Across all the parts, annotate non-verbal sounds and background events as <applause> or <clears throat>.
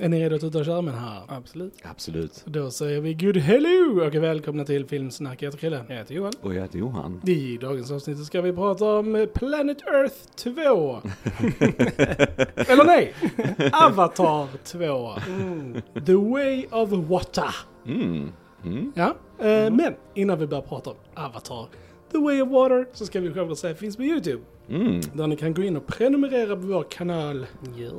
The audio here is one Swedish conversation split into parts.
Är ni redo att tuta och köra med den här? Absolut. Absolut. Då säger vi good hello och välkomna till Filmsnack. Jag heter Chrille. Jag heter Johan. Och jag heter Johan. I dagens avsnitt ska vi prata om Planet Earth 2. <laughs> Eller nej, Avatar 2. Mm. The Way of Water. Mm. Mm. Ja, eh, men innan vi börjar prata om Avatar, The Way of Water, så ska vi självklart säga finns på YouTube. Mm. Där ni kan gå in och prenumerera på vår kanal.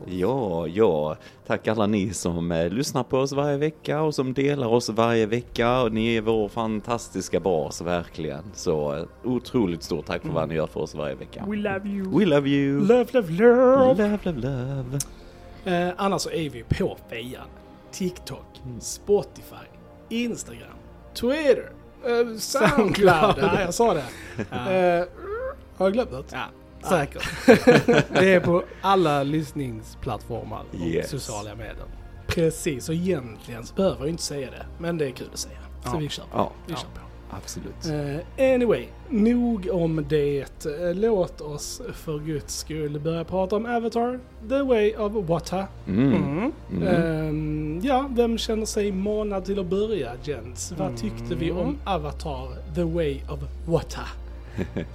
Ja, ja. Tack alla ni som eh, lyssnar på oss varje vecka och som delar oss varje vecka. Och ni är vår fantastiska bas, verkligen. Så eh, otroligt stort tack för vad ni gör för oss varje vecka. We love you. We love you. Love, love, love! Love, love, love. Eh, annars så är vi på Fejan, TikTok, Spotify, Instagram, Twitter, eh, Soundcloud. ja, jag sa det. Eh, har jag glömt något? Ja, säkert. <laughs> det är på alla lyssningsplattformar och Yes. sociala medier. Precis, och egentligen så behöver jag inte säga det. Men det är kul att säga. Så Ja. vi kör på. Ja, Vi Ja. kör på. Absolut. Eh, anyway, nog om det. Eh, Låt oss för guds skull börja prata om Avatar, The Way of Water. Mm. Mm. Mm. Ehm, ja, vem känner sig manad till att börja, gents? Vad tyckte vi om Avatar, The Way of Water? <laughs>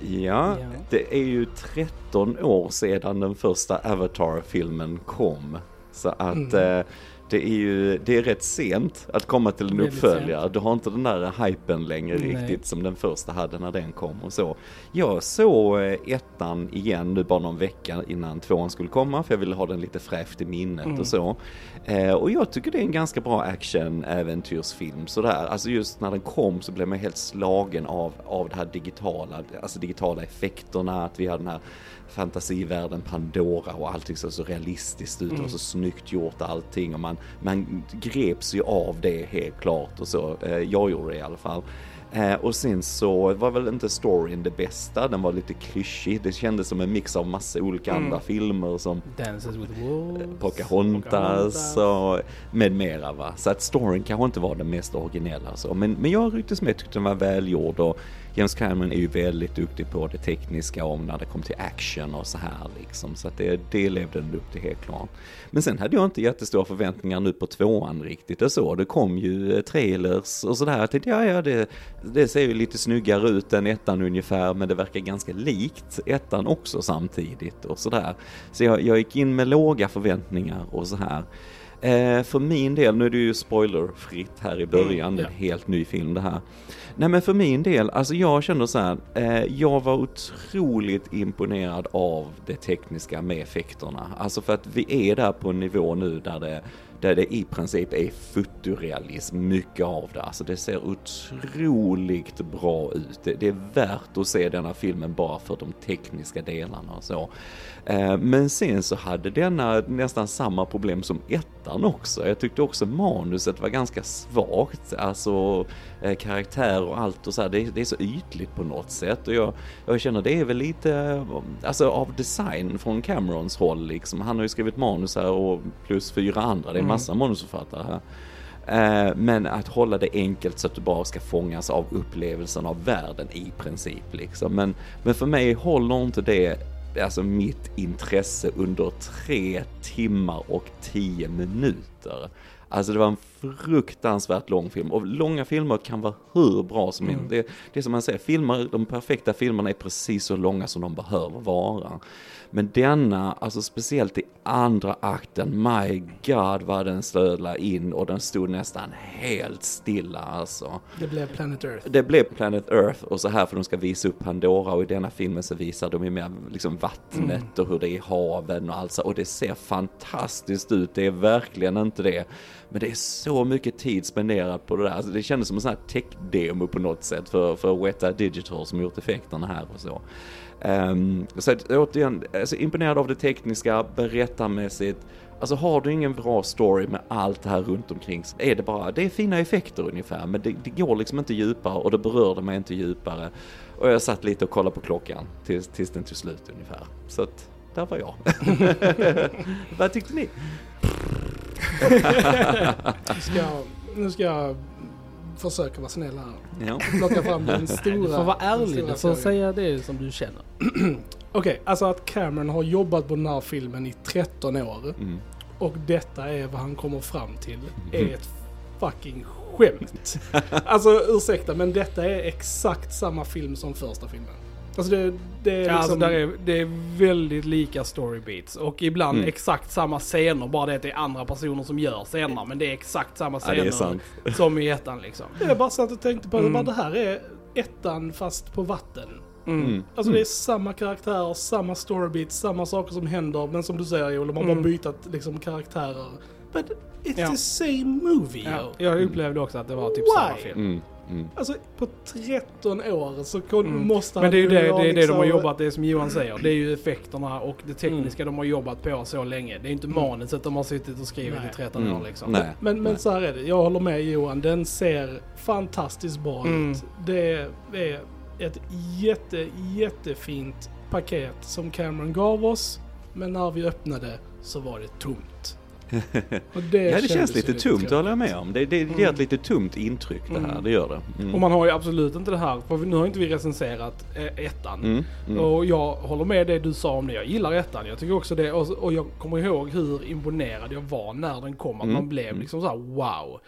Ja. Det är ju 13 år sedan den första Avatar-filmen kom. Så att Mm. Det är ju, det är rätt sent att komma till en uppföljare. Du har inte den där hypen längre Nej. riktigt som den första hade när den kom och så. Jag såg eh, ettan igen nu bara någon vecka innan tvåan skulle komma för jag ville ha den lite fräscht i minnet Mm. och så. Eh, och jag tycker det är en ganska bra action-äventyrsfilm sådär. Alltså just när den kom så blev man helt slagen av, av det här digitala, alltså digitala effekterna, att vi har den här fantasivärlden Pandora och allting såg så realistiskt ut och så snyggt gjort allting och man, man greps ju av det helt klart och så. Eh, jag gjorde det i alla fall. Eh, och sen så var väl inte storyn det bästa, den var lite klyschig. Det kändes som en mix av massa olika andra filmer som Dances with Wolves. Pocahontas Pocahontas. och med mera va. Så att storyn kanske inte var den mest originella så. Men, men jag rycktes med, tyckte den var välgjord och James Cameron är ju väldigt duktig på det tekniska om när det kom till action och så här liksom. Så att det, det levde den upp till helt klart. Men sen hade jag inte jättestora förväntningar nu på tvåan riktigt och så. Det kom ju eh, trailers och sådär. Jag tänkte ja, ja det, det ser ju lite snyggare ut än ettan ungefär men det verkar ganska likt ettan också samtidigt och sådär. Så jag, jag gick in med låga förväntningar och så här. Eh, för min del, nu är det ju spoilerfritt här i början, det är en helt ny film det här. Nej men för min del, alltså jag känner så här, eh, jag var otroligt imponerad av det tekniska med effekterna. Alltså för att vi är där på en nivå nu där det, där det i princip är fotorealism, mycket av det. Alltså det ser otroligt bra ut. Det, det är värt att se denna filmen bara för de tekniska delarna och så. Eh, Men sen så hade denna nästan samma problem som ettan också. Jag tyckte också manuset var ganska svagt, alltså eh, karaktär och allt och så här. Det, är- det är så ytligt på något sätt och jag, jag känner det är väl lite, alltså av design från Camerons håll liksom. Han har ju skrivit manus här och plus fyra andra, det är massa manusförfattare här. Eh, Men att hålla det enkelt så att du bara ska fångas av upplevelsen av världen i princip liksom. Men, men för mig håller inte det alltså mitt intresse under tre timmar och tio minuter. Alltså det var en fruktansvärt lång film och långa filmer kan vara hur bra som helst. Det, det är som man säger, filmer, de perfekta filmerna är precis så långa som de behöver vara. Men denna, alltså speciellt i andra akten, my god vad den slödla in och den stod nästan helt stilla alltså. Det blev Planet Earth. Det blev Planet Earth och så här för de ska visa upp Pandora och i denna filmen så visar de ju mer liksom vattnet och hur det är i haven och allt så. Och det ser fantastiskt ut, det är verkligen inte det. Men det är så mycket tid spenderat på det där. Alltså det kändes som en sån här tech-demo på något sätt för, för Weta Digital som gjort effekterna här och så. Um, så att, återigen, alltså imponerad av det tekniska, berättarmässigt. Alltså har du ingen bra story med allt det här runt omkring så är det bara, det är fina effekter ungefär men det, det går liksom inte djupare och det berörde mig inte djupare. Och jag satt lite och kollade på klockan tills, tills den tog slut ungefär. Så att, där var jag. <laughs> Vad tyckte ni? Nu ska, jag- nu ska jag försöka vara snäll här. Ja. Plocka fram den stora. Du får vara ärlig, du får säga det som du känner. <clears throat> Okej, alltså att Cameron har jobbat på den här filmen i 13 år. Mm. och detta är vad han kommer fram till, är ett fucking skämt. <laughs> alltså ursäkta, men detta är exakt samma film som första filmen. Alltså det, det är Ja, liksom... alltså där är, det är väldigt lika storybeats och ibland Mm. exakt samma scener, bara det att det är andra personer som gör scener, men det är exakt samma Ja, scener det är sant. som i ettan liksom. Jag bara satt och tänkte på Mm. bara det här är ettan fast på vatten. Mm. Alltså det är samma karaktärer, samma storybeats, samma saker som händer. Men som du säger Joel, de har bara Mm. bytt liksom karaktärer. But it's Ja. the same movie Ja, jag upplevde också att det var typ Why? samma film. Mm. Mm. Alltså på 13 år så kon- Mm. måste Men det är ju han det, det, är det de har liksom- jobbat, det är som Johan säger, det är ju effekterna och det tekniska Mm. de har jobbat på så länge. Det är inte manuset de har suttit och skrivit Nej. i 13 Mm. år liksom. Nej. Men, men Nej. så här är det, jag håller med Johan. Den ser fantastiskt bra Mm. ut. Det är ett jätte, jättefint paket som Cameron gav oss. Men när vi öppnade så var det tomt. <laughs> Och det Ja, det känns lite tomt, det håller jag med om. Det, det ger ett lite tomt intryck det här, Mm. det gör det. Mm. Och man har ju absolut inte det här, för nu har inte vi recenserat eh, ettan. Mm. Mm. Och jag håller med det du sa om det. Jag gillar ettan. Jag tycker också det. Och, och jag kommer ihåg hur imponerad jag var när den kom. Att Mm. man blev Mm. liksom så här: wow.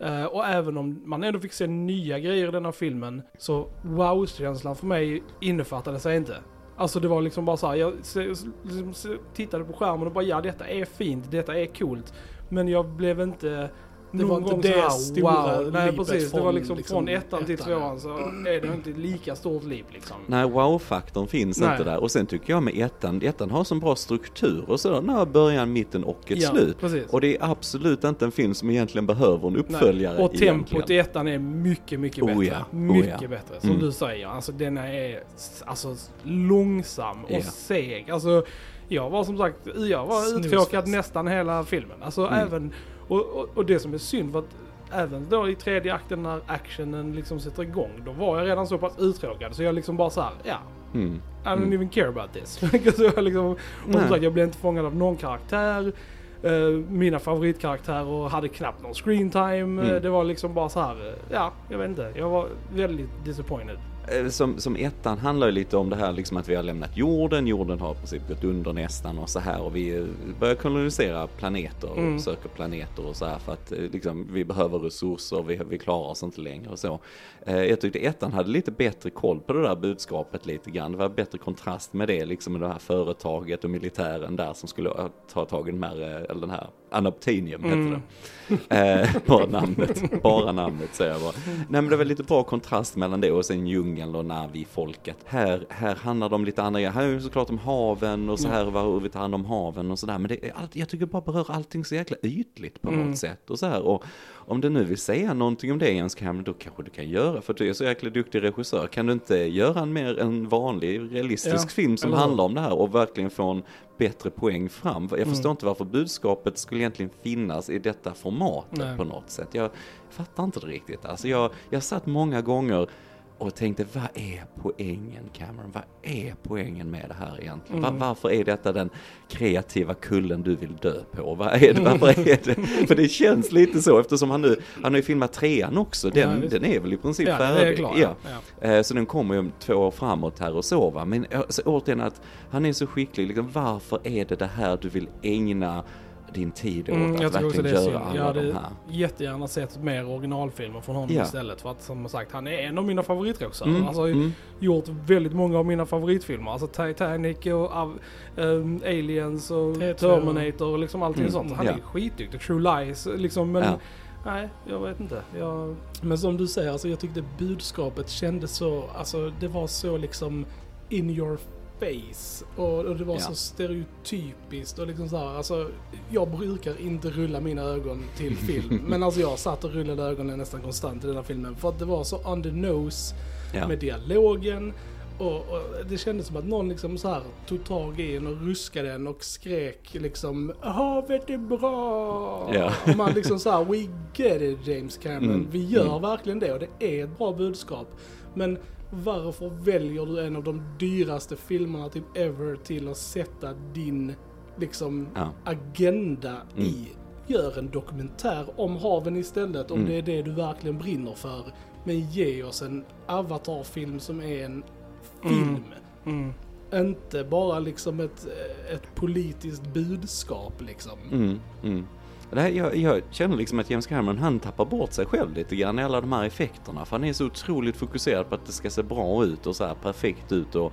Eh, och även om man ändå fick se nya grejer i den här filmen. Så wow-känslan för mig innefattade sig inte. Alltså det var liksom bara så här, jag liksom tittade på skärmen och bara ja detta är fint, detta är coolt. Men jag blev inte det var någon inte gång det så här, stora wow. Nej precis, det var från, liksom, liksom, från ettan till ettan, tvåan så är det inte lika stort leap liksom. Nej, wow-faktorn finns Nej. inte där. Och sen tycker jag med ettan, ettan har så bra struktur och sådär, när början, mitten och ett Ja, slut. precis. Och det är absolut inte en film som egentligen behöver en uppföljare Nej. Och tempot egentligen. i ettan är mycket, mycket Oh bättre. ja, oh mycket ja. bättre. Som Mm. du säger, alltså den är alltså, långsam och Ja. seg. Alltså, jag var som sagt, jag var uttråkad nästan hela filmen. Alltså Mm. även, och, och, och det som är synd var att även då i tredje akten när actionen liksom sätter igång, då var jag redan så pass uttråkad så jag liksom bara så här, ja. Mm. I don't Mm. even care about this. <laughs> så jag, liksom, och sagt, jag blev inte fångad av någon karaktär. Eh, mina favoritkaraktärer hade knappt någon screen time. Eh, Mm. Det var liksom bara så här, eh, ja, jag vet inte. Jag var väldigt disappointed. Eh, Som, som ettan handlar ju lite om det här liksom att vi har lämnat jorden, jorden har i princip gått under nästan och så här och vi eh, börjar kolonisera planeter och Mm. söker planeter och så här för att eh, liksom, vi behöver resurser, vi, vi klarar oss inte längre och så. Jag tyckte ettan hade lite bättre koll på det där budskapet lite grann. Det var bättre kontrast med det, liksom med det här företaget och militären där som skulle ta tag i den här, eller den här Anoptinium hette Mm. det. <laughs> Bara namnet, bara namnet säger jag bara. Nej men det var lite bra kontrast mellan det och sen djungeln och Navi-folket. Här, här handlar det om lite andra. Här är det såklart om haven och så här vad- hur vi tar hand om haven och sådär. Men det är allt, jag tycker det bara berör allting så jäkla ytligt på Mm. något sätt. Och så här. Och om du nu vill säga någonting om det Jens Cameron, då kanske du kan göra, för du är så jäkla duktig regissör. Kan du inte göra en mer en vanlig realistisk Ja, film som hur? handlar om det här och verkligen få en bättre poäng fram? Jag förstår Mm. inte varför budskapet skulle egentligen finnas i detta formatet Nej. på något sätt. Jag fattar inte det riktigt. Alltså jag, jag satt många gånger och tänkte, vad är poängen Cameron? Vad är poängen med det här egentligen? Mm. varför är detta den kreativa kullen du vill dö på? Vad är det? Varför är det? För det känns lite så eftersom han nu, han har ju filmat trean också, den, Ja, den är väl i princip Ja, färdig. är klart. Ja. Ja. Eh, Så den kommer ju om två år framåt här och så va. Men så återigen att han är så skicklig, liksom, varför är det det här du vill ägna din tid åt? Mm, att det verkligen är göra synd. Jag alla de hade här? jättegärna sett mer originalfilmer från honom Ja. istället. För att som sagt, han är en av mina favoritregissörer. Mm, ju mm. gjort väldigt många av mina favoritfilmer. Alltså Titanic och ehm, Aliens och T2. Terminator och liksom allting Mm, sånt. Han ja. är skitduktig. True Lies liksom. Men Ja. nej, jag vet inte. Jag, Men som du säger, alltså, jag tyckte budskapet kändes så, alltså det var så liksom in your face. Och, och det var Ja. så stereotypiskt och liksom så här, alltså jag brukar inte rulla mina ögon till <laughs> film. men alltså jag satt och rullade ögonen nästan konstant i den här filmen. För att det var så the nose Ja. med dialogen. Och, och det kändes som att någon liksom så här tog tag i en och ruskade den och skrek liksom Havet är bra! Ja. Och man liksom så här, we get it James Cameron. Mm. Vi gör Mm. verkligen det och det är ett bra budskap. Men varför väljer du en av de dyraste filmerna typ ever till att sätta din liksom Ja. agenda Mm. i? Gör en dokumentär om haven istället om Mm. det är det du verkligen brinner för. Men ge oss en Avatar-film som är en film. mm. inte bara liksom ett, ett politiskt budskap liksom. Det här, jag, jag känner liksom att James Cameron han tappar bort sig själv lite grann i alla de här effekterna. För han är så otroligt fokuserad på att det ska se bra ut och så här perfekt ut. Och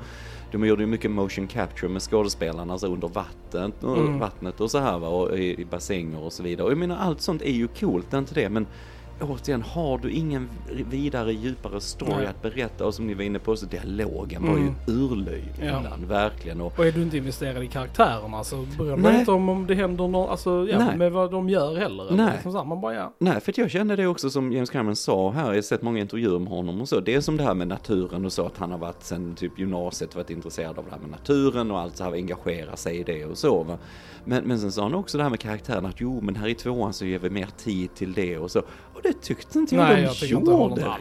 de gjorde ju mycket motion capture med skådespelarna alltså under vattnet och, mm. vattnet och så här va, och i, i bassänger och så vidare. Och jag menar allt sånt är ju coolt, det är inte det. Men återigen, har du ingen vidare djupare story Nej. att berätta och som ni var inne på så dialogen mm. var ju mm. urlöjlig ja. ibland, verkligen. Och, och är du inte investerad i karaktärerna så bryr man inte om om det händer något, alltså ja, med vad de gör heller. Nej. Liksom så man bara, ja. Nej, för jag kände det också som James Cameron sa här, jag har sett många intervjuer med honom och så, det är som det här med naturen och så, att han har varit sen typ gymnasiet varit intresserad av det här med naturen och allt så här, engagera sig i det och så va. Men, men sen sa han också det här med karaktären att jo men här i tvåan så ger vi mer tid till det och så. Och det tyckte inte jag Nej, de jag gjorde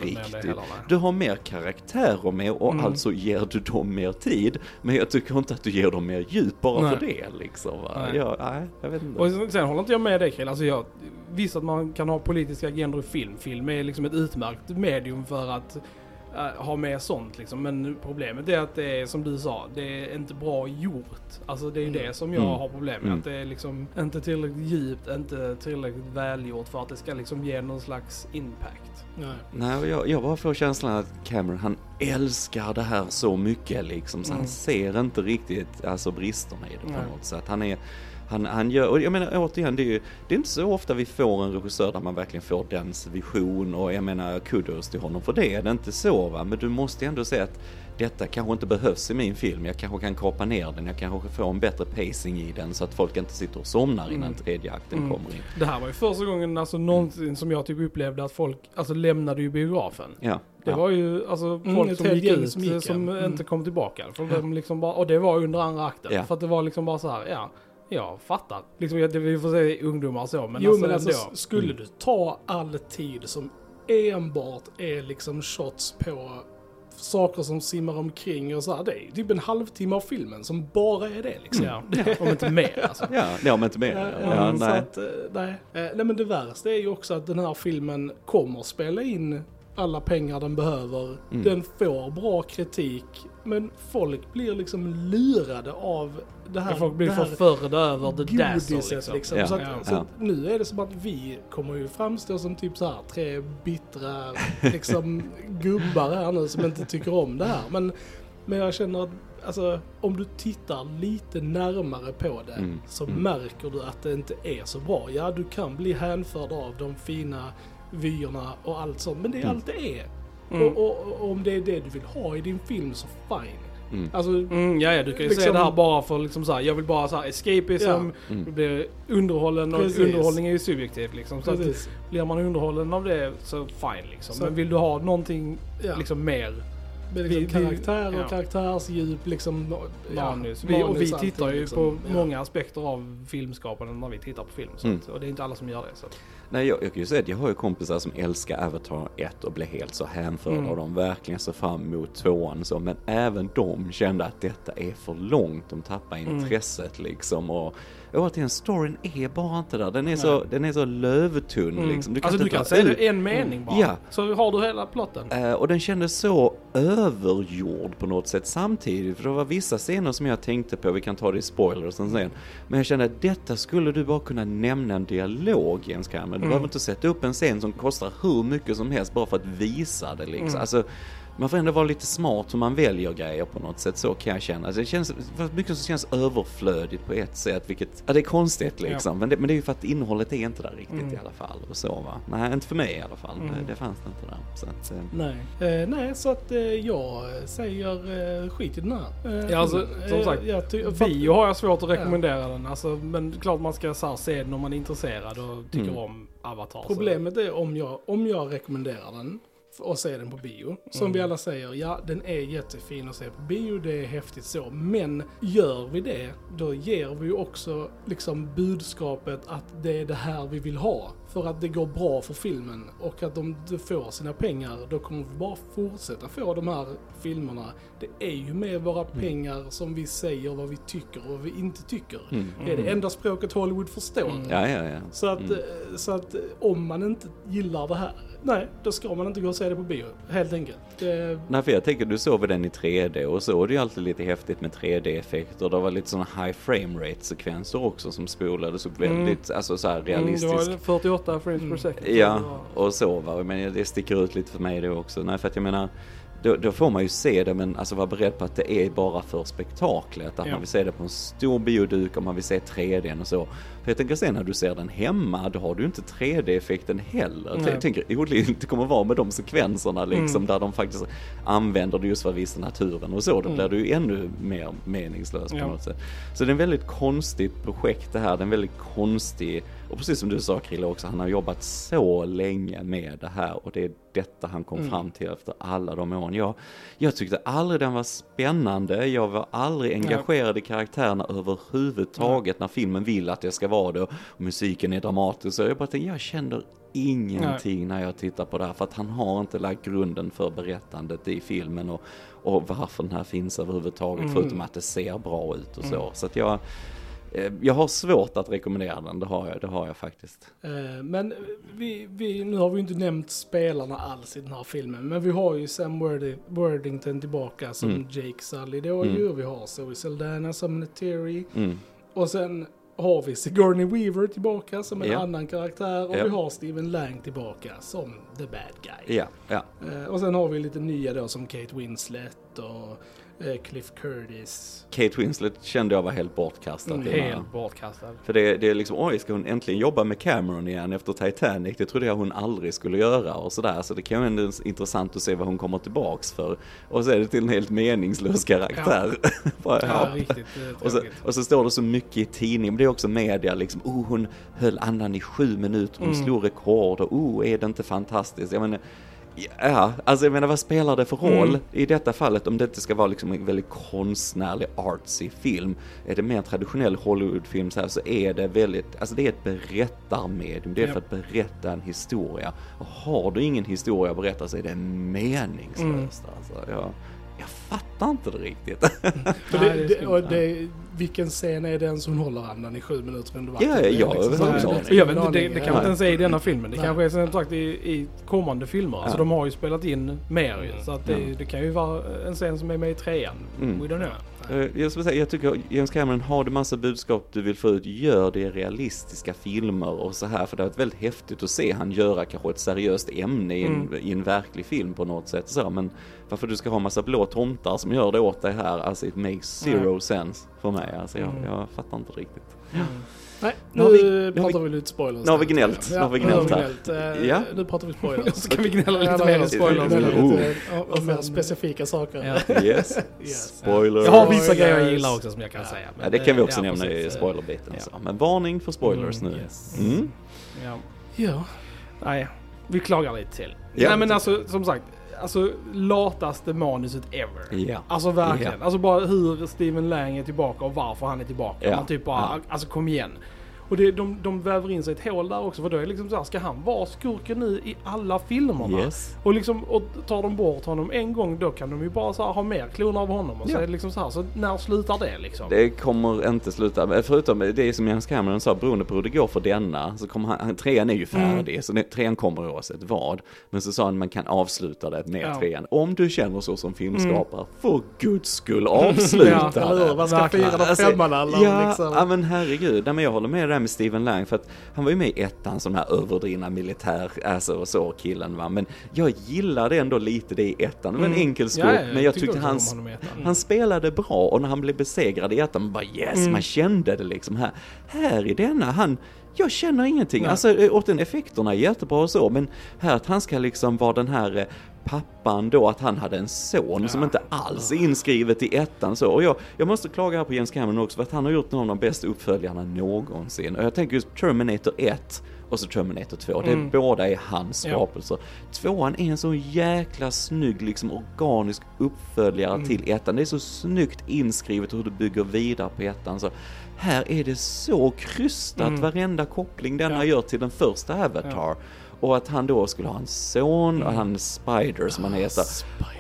riktigt. Heller, du har mer karaktärer med och mm. alltså ger du dem mer tid. Men jag tycker inte att du ger dem mer djup bara nej. för det liksom. Nej. Jag, nej, jag vet inte. Och sen håller inte jag med dig Krill. Alltså jag, visst att man kan ha politiska agendor i film. Film är liksom ett utmärkt medium för att ha med sånt liksom. Men problemet är att det är som du sa, det är inte bra gjort. Alltså det är mm. det som jag mm. har problem med. Mm. Att det är liksom inte tillräckligt djupt, inte tillräckligt välgjort för att det ska liksom ge någon slags impact. Nej, Nej jag, jag bara får känslan att Cameron han älskar det här så mycket liksom. Så han mm. ser inte riktigt alltså bristerna i det på Nej. något sätt. Han är han, han gör, och jag menar återigen, det är ju, det är inte så ofta vi får en regissör där man verkligen får dens vision och jag menar kudos till honom för det, det är inte så va, men du måste ändå säga att detta kanske inte behövs i min film, jag kanske kan kapa ner den, jag kanske får en bättre pacing i den så att folk inte sitter och somnar innan mm. tredje akten mm. kommer in. Det här var ju första gången alltså någonsin som jag typ upplevde att folk alltså lämnade ju biografen. Ja. Det ja. var ju alltså mm, folk mm, som gick ut som, gick, som mm. inte kom tillbaka. För de liksom bara, och det var under andra akten. Ja. För att det var liksom bara så här, ja jag fattar. Liksom, det vi får se ungdomar så, men jo, alltså, men alltså skulle mm. du ta all tid som enbart är liksom shots på saker som simmar omkring och så här, Det är typ en halvtimme av filmen som bara är det liksom. Mm. Ja, om inte mer alltså. <laughs> Ja, om inte mer. Ja, ja, nej. Att, eh, nej. Eh, nej men det värsta är ju också att den här filmen kommer spela in alla pengar den behöver. Mm. Den får bra kritik. Men folk blir liksom lurade av det här. folk blir förförda över the dazzle liksom. liksom. Ja. Så, att, ja. så att nu är det som att vi kommer ju framstå som typ så här tre bittra <laughs> liksom gubbar här nu som inte tycker om det här. Men, men jag känner att alltså, om du tittar lite närmare på det mm. så mm. märker du att det inte är så bra. Ja, du kan bli hänförd av de fina vyerna och allt sånt. Men det är mm. allt det är. Mm. Och, och, och, om det är det du vill ha i din film så fine. Mm. Alltså, mm, ja, ja, du kan ju liksom, se det här bara för liksom såhär, jag vill bara såhär escapism, ja. mm. blir underhållen och Precis. underhållning är ju subjektivt liksom. Så att, blir man underhållen av det så fine liksom. Så. Men vill du ha någonting ja. liksom mer liksom vi, karaktär och ja. karaktärsdjup liksom. Manus. Ja, vi, och vi tittar ju liksom, på ja. många aspekter av filmskapande när vi tittar på film. Så mm. att, och det är inte alla som gör det. Så. Nej, jag, jag kan ju säga att jag har ju kompisar som älskar Avatar 1 och blev helt så hänförda mm. och de verkligen ser fram emot tvåan så. Men även de kände att detta är för långt. De tappar mm. intresset mm. liksom. Och, återigen, storyn är bara inte där. Den är, så, den är så lövtunn mm. liksom. Du kan alltså du kan säga en mening bara. Ja. Så har du hela plotten. Uh, och den kändes så övergjord på något sätt samtidigt. För det var vissa scener som jag tänkte på, vi kan ta det i spoilers sen. Men jag kände att detta skulle du bara kunna nämna en dialog Jens Cameron. Du mm. behöver inte sätta upp en scen som kostar hur mycket som helst bara för att visa det liksom. Mm. Alltså, man får ändå vara lite smart hur man väljer grejer på något sätt. Så kan jag känna. Alltså det känns, mycket som känns överflödigt på ett sätt. Vilket, ja det är konstigt liksom. Ja. Men, det, men det är ju för att innehållet är inte där riktigt mm. i alla fall. Och så va. Nej, inte för mig i alla fall. Mm. Det, det fanns det inte där. Så att, eh. nej. Eh, nej, så att eh, jag säger eh, skit i den här. Eh, ja, alltså, som eh, sagt. Jag bio har jag svårt att rekommendera ja. den. Alltså, men klart man ska så här, se den om man är intresserad och tycker mm. om Avatar. Problemet så. är om jag, om jag rekommenderar den och se den på bio. Som mm. vi alla säger, ja den är jättefin att se på bio, det är häftigt så. Men gör vi det, då ger vi ju också liksom budskapet att det är det här vi vill ha. För att det går bra för filmen och att de får sina pengar, då kommer vi bara fortsätta få de här filmerna. Det är ju med våra mm. pengar som vi säger vad vi tycker och vad vi inte tycker. Mm. Det är det enda språket Hollywood förstår. Ja, ja, ja. Så, att, mm. så att om man inte gillar det här nej, då ska man inte gå och se det på bio. Helt enkelt. Det... Nej, för jag tänker du såg den i 3D och så är det ju alltid lite häftigt med 3D-effekter. Det var lite sådana high frame rate sekvenser också som spolades upp Mm. väldigt, alltså så här realistiskt. Mm, det var 48 frames per second. Ja, och så va. Men det sticker ut lite för mig det också. Nej, för att jag menar, då, då får man ju se det men alltså vara beredd på att det är bara för spektaklet. Att Ja. man vill se det på en stor bioduk och man vill se 3D och så. För jag tänker sen när du ser den hemma, då har du inte 3D-effekten heller. Nej. Jag tänker hur det kommer vara med de sekvenserna liksom, Mm. där de faktiskt använder det just för att visa naturen och så. Då Mm. blir det ju ännu mer meningslöst på Ja. något sätt. Så det är en väldigt konstigt projekt det här. Det är en väldigt konstig, och precis som du sa Krille också, han har jobbat så länge med det här och det är detta han kom Mm. fram till efter alla de åren. Jag, jag tyckte aldrig den var spännande, jag var aldrig engagerad i karaktärerna överhuvudtaget när filmen vill att det ska vara det och musiken är dramatisk. Så jag bara tänkte, jag känner ingenting när jag tittar på det här för att han har inte lagt grunden för berättandet i filmen och, och varför den här finns överhuvudtaget Mm. förutom att det ser bra ut och så. Så att jag, jag har svårt att rekommendera den, det har jag, det har jag faktiskt. Eh, Men vi, vi, nu har vi inte nämnt spelarna alls i den här filmen. Men vi har ju Sam Worthing, Worthington tillbaka som Mm. Jake Sully Mm. ju. Vi har Zoe Saldana som Neytiri. Mm. Och sen har vi Sigourney Weaver tillbaka som en Ja. annan karaktär. Och Ja. vi har Steven Lang tillbaka som the bad guy. Eh, Och sen har vi lite nya då som Kate Winslet och eh, Cliff Curtis. Kate Winslet kände jag var helt bortkastat. Mm, helt bortkastad. För det, det är liksom, oj, ska hon äntligen jobba med Cameron igen efter Titanic? Det trodde jag hon aldrig skulle göra och sådär. Så det kan ju ändå intressant att se vad hon kommer tillbaks för. Och så är det till en helt meningslös karaktär. <laughs> Bara, Ja, ja. riktigt eh, Och så, och så står det så mycket i tidningen, det är också media liksom, oh hon höll andan i sju minuter, hon Mm. slog rekord och oh är det inte fantastiskt? Jag menar, ja, alltså jag menar vad spelar det för roll Mm. i detta fallet om det inte ska vara liksom en väldigt konstnärlig artsy film? Är det mer traditionell Hollywoodfilm så här så är det väldigt, alltså det är ett berättarmedium, det är Ja. för att berätta en historia. Och har du ingen historia att berätta så är det meningslöst Mm. alltså. Jag, jag fattar inte det riktigt. <laughs> För <laughs> Nej, det, det och det, vilken scen är den som håller andan i sju minuter under vattnet? Ja, Det är ja, liksom så det jag vet inte, det, det kanske inte ens är i denna filmen. Det Nej. kanske är som sagt i, i kommande filmer. Alltså Ja. de har ju spelat in mer ju. Så att det, Ja. det kan ju vara en scen som är med i trean. Mm. We don't know. Eh, Jag, skulle säga, jag tycker James Cameron, har du massa budskap du vill få ut, gör det i realistiska filmer och så här. För det har varit väldigt häftigt att se han göra kanske ett seriöst ämne i en, Mm. i en verklig film på något sätt. Så, men varför du ska ha massa blå tomtar som gör det åt dig här, alltså it makes zero sense för mig. Alltså jag, Mm. jag fattar inte riktigt. Nej, Nu har vi- nu nu har pratar vi- vi lite spoilers. nu har vi gnällt. Nu har vi Ja, gnällt nu har här. gnällt. Eh, Ja. Nu pratar vi spoilers. <laughs> Så ska vi gnälla lite mer mer spoilers. spoilers. Och, mer specifika saker. Ja. <laughs> Yes, Yes. spoiler. Jag har vissa Spoilers. grejer jag gillar också som jag kan säga. men det kan vi också ja, nämna i spoilerbiten. Ja. Men varning för spoilers Mm, nu. yes. Mm. Ja. Ja. Nej, vi klagar lite till. Ja. Nej men alltså som sagt, alltså lataste manuset ever. Ja. Alltså verkligen. Ja. Alltså bara hur Steven Lang är tillbaka och varför han är tillbaka. Ja. Man typ bara, Ja. alltså kom igen. Och det, de, de väver in sig ett hål där också för då är det liksom så här, ska han vara skurken nu i alla filmerna? Yes. Och liksom, och tar de bort honom en gång då kan de ju bara så här, ha mer kloner av honom. Och så Ja. är det liksom så här, så när slutar det liksom? Det kommer inte sluta, men förutom det som James Cameron sa, beroende på hur det går för denna, så kommer han, trean är ju färdig, så det, trean kommer oavsett vad. Men så sa han man kan avsluta det med Ja. trean. Om du känner så som filmskapare, för guds skull avsluta <laughs> Ja, Eller hur? det. Man ska fira den Alltså, femman eller ja, liksom. ja men herregud, Nej, men jag håller med där med Steven Lang för att han var ju med i ettan som den här överdrivna militär, alltså och så killen va. Men jag gillade ändå lite det i ettan, det var en Mm. enkel skurk, Ja, ja, men jag tyckte tyckte honom i ettan. han spelade bra och när han blev besegrad i ettan, man bara yes, Mm. man kände det liksom här. Här i denna, han, jag känner ingenting. Nej. Alltså eh, åt den effekterna är jättebra och så, men här att han ska liksom vara den här eh, pappan då, att han hade en son som Ja. inte alls är inskrivet i ettan så. Och jag, jag måste klaga här på James Cameron också för att han har gjort någon av de bästa uppföljarna någonsin. Och jag tänker just Terminator 1 och så Terminator 2. Det Mm. båda är hans Ja. skapelser. Tvåan är en så jäkla snygg, liksom organisk uppföljare Mm. till ettan. Det är så snyggt inskrivet hur du bygger vidare på ettan. Så här är det så krystat, Mm. varenda koppling denna Ja. gör till den första Avatar. Och att han då skulle ha en son och han är Spider som han heter.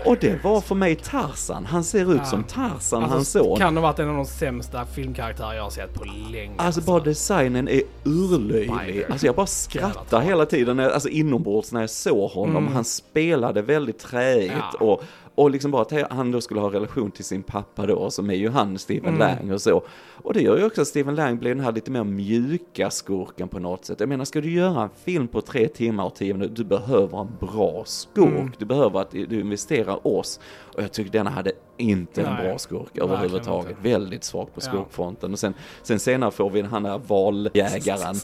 Och det var för mig Tarzan. Han ser ut Ja. som Tarzan, Alltså, hans son. Kan ha varit en av de sämsta filmkaraktärer jag har sett på länge. Alltså bara designen är urlöjlig. Spider. Alltså jag bara skrattar hela tiden, alltså inombords när jag såg honom. Mm. Han spelade väldigt träigt Ja. och, och liksom bara att han då skulle ha relation till sin pappa då, som är ju han, Stephen Mm. Lang och så. Och det gör ju också att Stephen Lang blir den här lite mer mjuka skurken på något sätt. Jag menar, ska du göra en film på tre timmar och tio minuter, du behöver en bra skurk. Mm. Du behöver att du investerar oss. Och jag tycker denna hade inte en Nej, bra skurk överhuvudtaget. Väldigt svag på skurkfronten. Och sen, sen senare får vi den här valjägaren.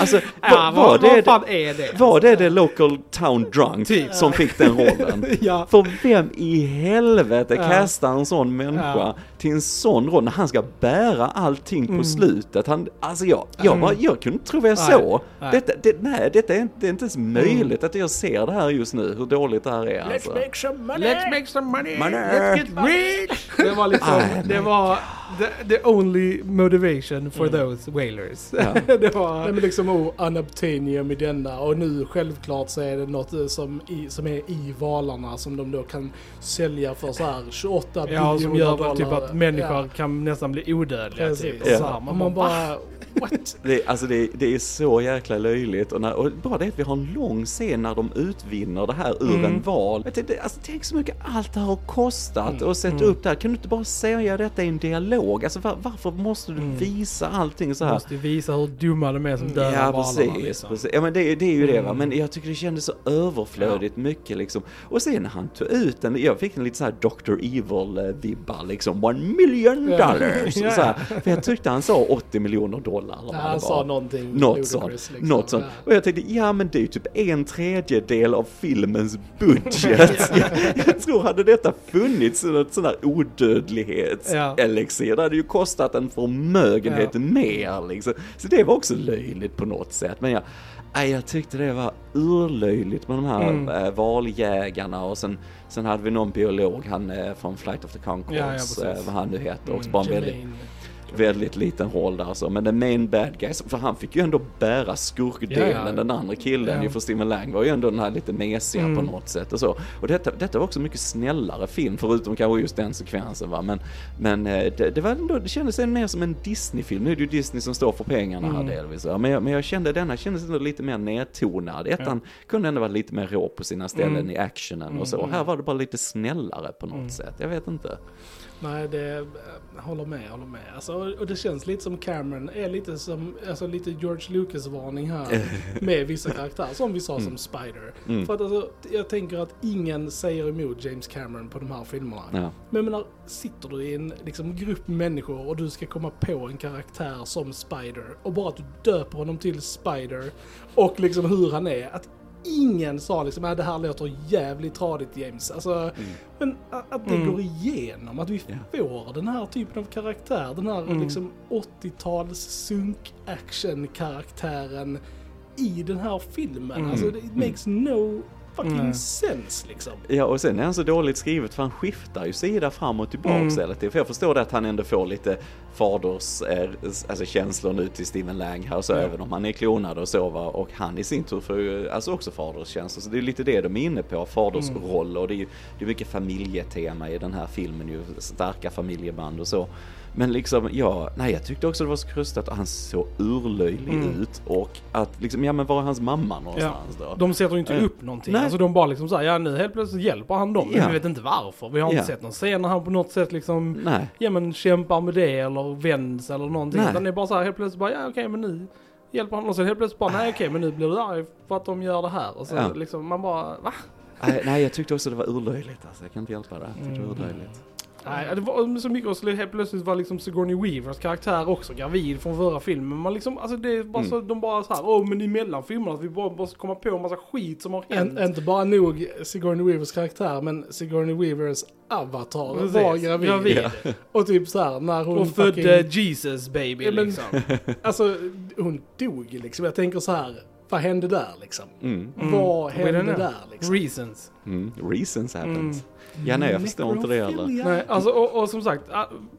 Alltså, ja, var, det, vad fan är det? var det det local town drunk Typ. som fick den <laughs> rollen? ja. För vem i helvete Ja. kastar en sån människa Ja. till en sån roll när han ska bära allting på Mm. slutet? Han, alltså jag, jag, Mm. bara, jag kunde inte tro vad jag Nej. såg. Nej. Detta, det, nej, detta är, inte- det är inte ens möjligt att jag ser det här just nu, hur dåligt det här är alltså. some money! Let's make some money! Money. Let's get rich! Det var liksom, Ah, det var the, the only motivation for those whalers. Ja. <laughs> det var... Nej men liksom oh, unobtainium i denna och nu självklart så är det något eh, som, i, som är i valarna som de då kan sälja för så här 28 Ja, som biljoner gör dollar. väl typ att människor Ja, kan nästan bli odödliga precis. typ. Ja. så här, Och man, man bara, bara, what? <laughs> Det, alltså det, det är så jäkla löjligt och, när, och bara det att vi har en lång scen när de utvinner det här ur Mm. en val. Tänkte, alltså, tänk så mycket allt det här har kostat Mm. och sätta Mm. upp det här. Kan du inte bara säga detta i en dialog? Alltså var, varför måste du Mm. visa allting så här? måste ju visa hur dumma de är som dör Ja precis, Liksom. precis. Ja men det, det är ju det va, Mm. men jag tycker det kändes så överflödigt mycket liksom. Och sen när han tog ut den, jag fick en lite så här Dr. Evil-vibbar liksom, one million Ja. dollars. <laughs> Ja. Så här, för jag tyckte han sa 80 miljoner dollar eller vad Han det sa någonting Något sånt. liksom. Något sånt. Ja. Och jag tänkte, ja men det är ju typ en tredjedel av filmens budget. <laughs> jag, jag tror hade detta funnits ett sån här odödlighetselixir, det hade ju kostat en förmögenhet Ja. mer liksom. Så det var också löjligt på något sätt. Men jag, nej, jag tyckte det var urlöjligt med de här Mm. äh, valjägarna och sen, sen hade vi någon biolog, han eh, från Flight of the Conchords, Ja, ja, eh, vad han nu heter, också Mm, bara en väldigt. Väldigt liten roll där så. Men den main bad guy, för han fick ju ändå bära skurkdelen, ja. den andra killen Ja. ju för Stephen Lang var ju ändå den här lite mesiga Mm. på något sätt och så. Och detta, detta var också mycket snällare film, förutom kanske just den sekvensen va. Men, men eh, det, det var ändå, det kändes ändå mer som en Disney-film. Nu är det ju Disney som står för pengarna Mm. här delvis. Men jag, men jag kände denna kändes ändå lite mer nedtonad. Ettan kunde ändå vara lite mer rå på sina ställen Mm. i actionen och så. Mm. Här var det bara lite snällare på något Mm. sätt. Jag vet inte. Nej, det... Jag håller med, håller med. Alltså, och det känns lite som Cameron är lite som, alltså lite George Lucas-varning här <laughs> med vissa karaktärer, som vi sa som Spider. Mm. För att alltså, jag tänker att ingen säger emot James Cameron på de här filmerna. Ja. Men menar, sitter du i en liksom, grupp människor och du ska komma på en karaktär som Spider och bara att du döper honom till Spider och liksom hur han är. Att ingen sa liksom att det här låter jävligt tradigt James. Alltså, Men att, det Mm. går igenom, att vi Ja. får den här typen av karaktär. Den här Mm. liksom 80-tals sunk-action-karaktären i den här filmen. Mm. Alltså it makes no fucking Nej. sense liksom. Ja, och sen är han så dåligt skrivet för han skiftar ju sida fram och tillbaks Mm. hela tiden. För jag förstår det att han ändå får lite faders, eh, alltså känslor nu till Stephen Lang här så, Ja. även om han är klonad och så va. Och han i sin tur får ju alltså också faderskänslor. Så det är lite det de är inne på, faders Mm. roll och det är ju det är mycket familjetema i den här filmen ju, starka familjeband och så. Men liksom, ja, nej jag tyckte också det var så krystat och han såg urlöjlig Mm. ut och att liksom, ja men var är hans mamma någonstans då? De sätter ju inte Eh, upp någonting. nej. Alltså de bara liksom såhär, ja nu helt plötsligt hjälper han dem. Men Ja. vi vet inte varför. Vi har inte Ja. sett någon scen när han på något sätt liksom, Nej. ja men kämpar med det eller vänds eller någonting. Nej. Utan det är bara så här helt plötsligt bara, ja okej men nu hjälper han. Och sen helt plötsligt bara, nej okej men nu blir du arg för att de gör det här. Och så Ja. liksom man bara, va? Nej, nej, jag tyckte också det var urlöjligt alltså. Jag kan inte hjälpa det. Jag tyckte det var Mm. urlöjligt. Nej, det var så mycket och så helt plötsligt var liksom Sigourney Weavers karaktär också gravid från förra filmen. Man liksom, alltså det är bara Mm. så, de bara så här, åh men emellan filmerna att vi bara måste komma på en massa skit som har hänt. En, inte bara nog Sigourney Weavers karaktär, men Sigourney Weavers avatar Precis, var gravid. gravid. <laughs> Och typ så här när hon Och födde fucking- Jesus baby Ja, men- liksom. <laughs> Alltså hon dog liksom. Jag tänker så här, vad hände där liksom? Mm. Mm. Vad hände där liksom? Reasons. Mm. Reasons happens. Mm. Ja, nej, jag förstår inte det heller. Nej, alltså, och, och som sagt,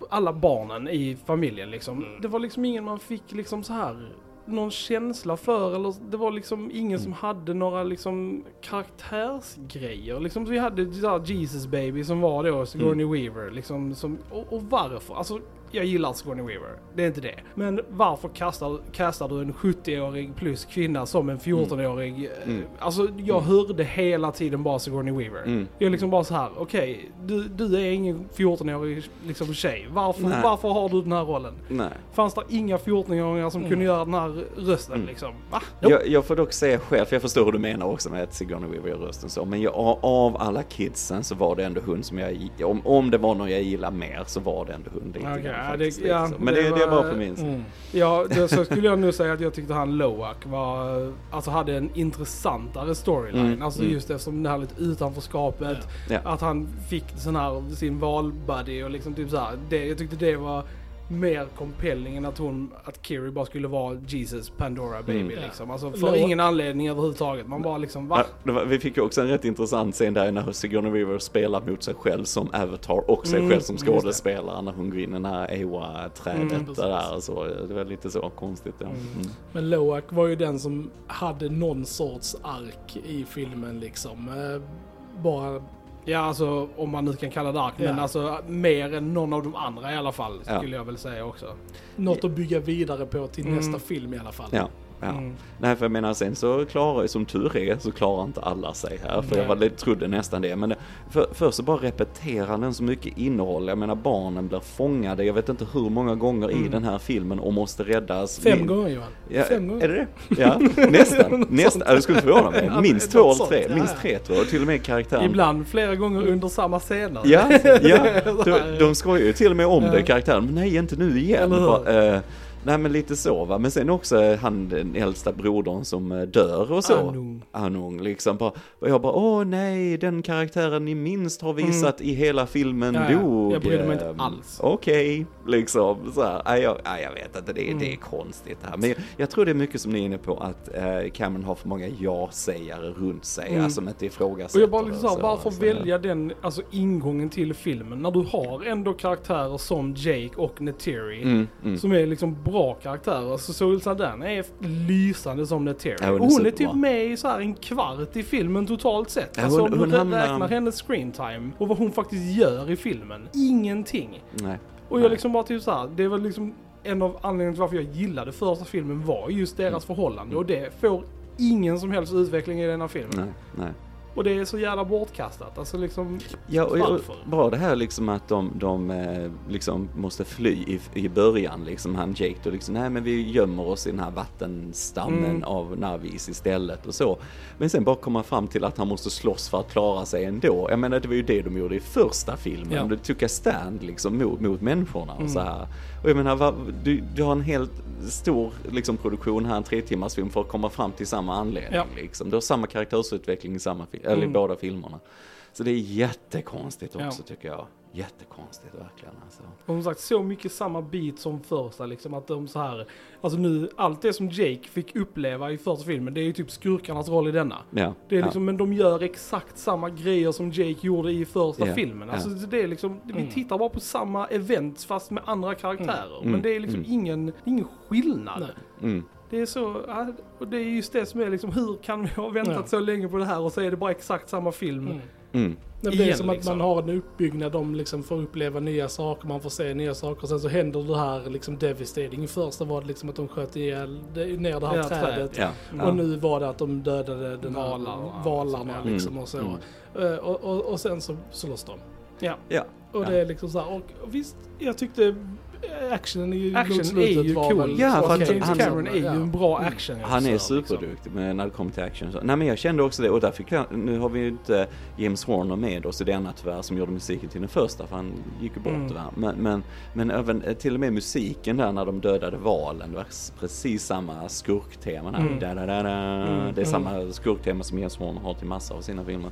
alla barnen i familjen liksom. Mm. Det var liksom ingen man fick liksom så här någon känsla för, eller det var liksom ingen som hade några liksom karaktärsgrejer. Liksom vi hade Jesus Baby som var då Sigourney Weaver, liksom som, och, och varför? Alltså jag gillar Sigourney Weaver, det är inte det. Men varför kastar, kastar du en 70-årig plus kvinna som en 14-årig? Mm. Alltså jag hörde hela tiden bara Sigourney Weaver. Mm. Jag är liksom bara så här: okej, du, du är ingen 14-årig liksom, tjej. Varför, Nej. varför har du den här rollen? Nej. Fanns det inga 14-åringar som kunde göra den här rösten Mm. liksom? Va? Jag, jag får dock säga själv, för jag förstår hur du menar också med att Sigourney Weaver gör rösten så, men jag, av alla kidsen så var det ändå hon som jag, om, om det var någon jag gillade mer så var det ändå hon lite Okej, grann ja, faktiskt, det- så. Men det det, det är var- bara på min sida. Mm. Ja, det, så skulle jag nog säga att jag tyckte han Loak var, alltså hade en intressantare storyline. Mm, Alltså mm. just eftersom det här lite utanförskapet. Ja. Att han fick sån här, sin valbuddy och liksom typ så här. Det, jag tyckte det var mer compelling än att hon, att Kiri bara skulle vara Jesus Pandora baby Mm. liksom. Alltså för Loak- ingen anledning överhuvudtaget. Man bara liksom, va? Ja, det var, vi fick ju också en rätt intressant scen där när Sigourney Weaver spelar mot sig själv som Avatar och sig Mm, själv som skådespelare när hon går in i det här Ewa-trädet Mm, där. Så det var lite så konstigt. Ja. Mm. Men Loak var ju den som hade någon sorts ark i filmen liksom. Eh, Bara, Ja, alltså om man nu kan kalla det ark. Men Ja. alltså mer än någon av de andra i alla fall. Ja. Skulle jag väl säga också. något att bygga vidare på till Mm. nästa film i alla fall. Ja. Ja. Mm. Nej, för jag menar sen så klarar som tur är så klarar inte alla sig här. För jag Nej. var lite, trodde nästan det. Men det, för, först så bara repeterar den så mycket innehåll. Jag menar barnen blir fångade, jag vet inte hur många gånger i Mm. den här filmen och måste räddas. Fem Min- gånger Johan. Ja, Fem gånger. Är det det? <laughs> Ja, nästan. Nästan. Ja, Det skulle förvåna mig. <laughs> Minst två eller tre. Ja, Minst tre tror jag. Till och med karaktären. Ibland flera gånger under samma scener. Ja, ja. <laughs> De, de skojar ju till och med om det, karaktären. Men nej, inte nu igen. Bara, eh, nej, men lite så va. Men sen också eh, han, den äldsta brodern som eh, dör och så. Anung. Anung, liksom. Bara, och jag bara, åh nej, den karaktären ni minst har visat i hela filmen Mm. Ja, dog. Jag brydde mig inte Ehm, alls. Okej, liksom så här. Nej, jag, nej, jag vet inte, det, är- det är Mm. konstigt det här. Men jag, jag tror det är mycket som ni är inne på, att eh, Cameron har för många ja-sägare runt sig. Mm. Alltså, som inte ifrågasätter Och jag bara liksom och såhär, varför Så, välja den alltså, ingången till filmen när du har ändå karaktärer som Jake och Neteri. Mm, mm. Som är liksom bra karaktärer. Så Zoe Saldana är lysande som Neteri. Ja, hon är och hon är typ med i så här en kvart i filmen totalt sett. Ja, alltså hon- om hon du hamnar- räknar hennes screen time och vad hon faktiskt gör i filmen. Ingenting. Nej. Och jag Nej. liksom bara typ så här, det väl liksom en av anledningarna till varför jag gillade första filmen var just deras Mm. förhållande. Och det får ingen som helst utveckling i denna filmen. Nej, nej. Och det är så jävla bortkastat. Alltså liksom, Ja, och, och Varför? bara det här liksom att de, de eh, liksom måste fly i, i början liksom, han Jake då liksom, nej men vi gömmer oss i den här vattenstammen Mm. av Navis istället och så. Men sen bara komma fram till att han måste slåss för att klara sig ändå. Jag menar det var ju det de gjorde i första filmen, Ja. de a stand liksom mot, mot människorna och Mm. så här. Och jag menar, du, du har en helt stor liksom, produktion här, en tre timmars film för att komma fram till samma anledning. Ja. Liksom. Du har samma karaktärsutveckling i, samma fil- eller i Mm. båda filmerna. Så det är jättekonstigt också Ja. tycker jag. Jättekonstigt verkligen alltså. och som sagt så mycket samma bit som första liksom. Att de så här, alltså nu, allt det som Jake fick uppleva i första filmen, det är ju typ skurkarnas roll i denna. Ja, Det är ja. liksom, men de gör exakt samma grejer som Jake gjorde i första Ja, filmen. Alltså det är liksom, vi Mm. tittar bara på samma event fast med andra karaktärer. Mm. Men det är liksom Mm. ingen, ingen skillnad. Mm. Det är så, ja, och det är just det som är liksom, hur kan vi ha väntat Ja. så länge på det här och så är det bara exakt samma film. Mm. Mm. Det blir Igen, som att liksom. man har en uppbyggnad, de liksom får uppleva nya saker, man får se nya saker och sen så händer det här liksom devastating. I första var det liksom att de sköt ihjäl, ner det här Ja, trädet. Ja. Mm. Och nu var det att de dödade den här Valarna, valarna alltså, liksom Mm. och så. Mm. Eh, Och, och, och sen så slåss de. Ja. Ja. Och Ja. det är liksom så här, och, och visst, jag tyckte actionen i Action mot är slutet ju var cool. väl Ja, för att James han- Cameron är ju en bra action Han är liksom. superduktig med när det kommer till action. Så, nej men jag kände också det och där fick jag, nu har vi ju inte James Horner med oss i denna tyvärr som gjorde musiken till den första för han gick ju bort Mm. tyvärr. Men, men, men även eh, till och med musiken där när de dödade valen, det var precis samma skurktema där. Mm. Da, da, da, da. Mm, Det är mm. samma skurktema som James Horner har till massa av sina filmer.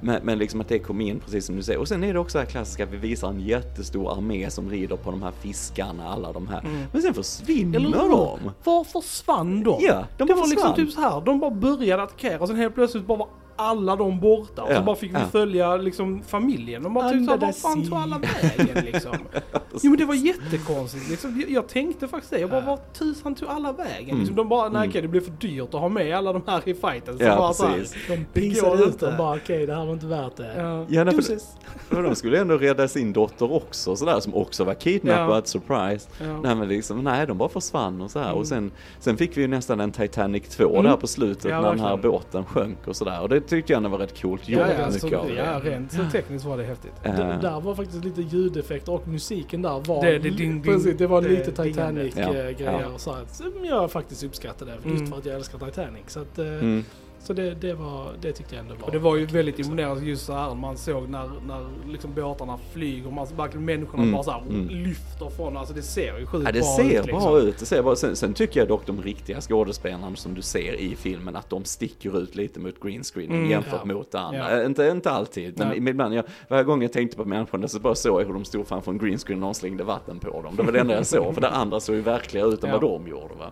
Men, men liksom att det kom in precis som du säger. Och sen är det också det här klassiska att vi visar en jättestor armé som rider på de här fiskarna, alla de här. Mm. Men sen försvinner Eller de. Var försvann de? Ja, de det bara var liksom försvann. typ så här. de bara började attackera och sen helt plötsligt bara var alla de borta. Och Ja, så bara fick vi ja. följa liksom familjen. De bara typ såhär, var fan tog alla vägen liksom? <laughs> jo men det var jättekonstigt liksom. Jag, tänkte faktiskt det. Jag bara, vart tusan tog alla vägen? Liksom, de bara, nej okej det blir för dyrt att ha med alla de här i fighten. Så Ja, bara så här, precis. De går pisade ut inte. dem bara, okej det här var inte värt det. Ja. Ja, nej, för, <laughs> de skulle ändå rädda sin dotter också sådär som också var kidnappad, Ja. surprise. Ja. Nej men liksom, nej de bara försvann och så här. Och sen, sen fick vi ju nästan en Titanic 2 där på slutet Mm. Ja, när den här båten sjönk och sådär. Och det tyckte jag ändå var rätt coolt gjort. Ja, ja, mycket så, av det. ja, rent så tekniskt var det häftigt. Eh, Det, där var faktiskt lite ljudeffekter och musiken där var... Det- det ding, ding, precis, det var det lite. Ja, Titanic-grejer ja. och så här, som jag faktiskt uppskattade. Mm. Just för att jag älskar Titanic. Så, att, eh, Mm. Så det, det, var, det tyckte jag ändå var... Och det var ju väldigt imponerande just så här man såg när, när liksom båtarna flyger, man verkligen människorna Mm, bara så här mm. lyfter från, alltså det ser ju sjukt Ja, det bra ser ut liksom. bra ut. Det ser bra. Sen, sen tycker jag dock de riktiga skådespelarna som du ser i filmen att de sticker ut lite mot greenscreenen Mm, jämfört ja. mot det andra. Ja. Inte, inte alltid, men Nej. ibland. Jag, varje gång jag tänkte på människorna så bara såg jag hur de stod framför en greenscreen och någon slängde vatten på dem. Det var det enda jag såg, för det andra såg ju verkligare ut än Ja. vad de gjorde. Va?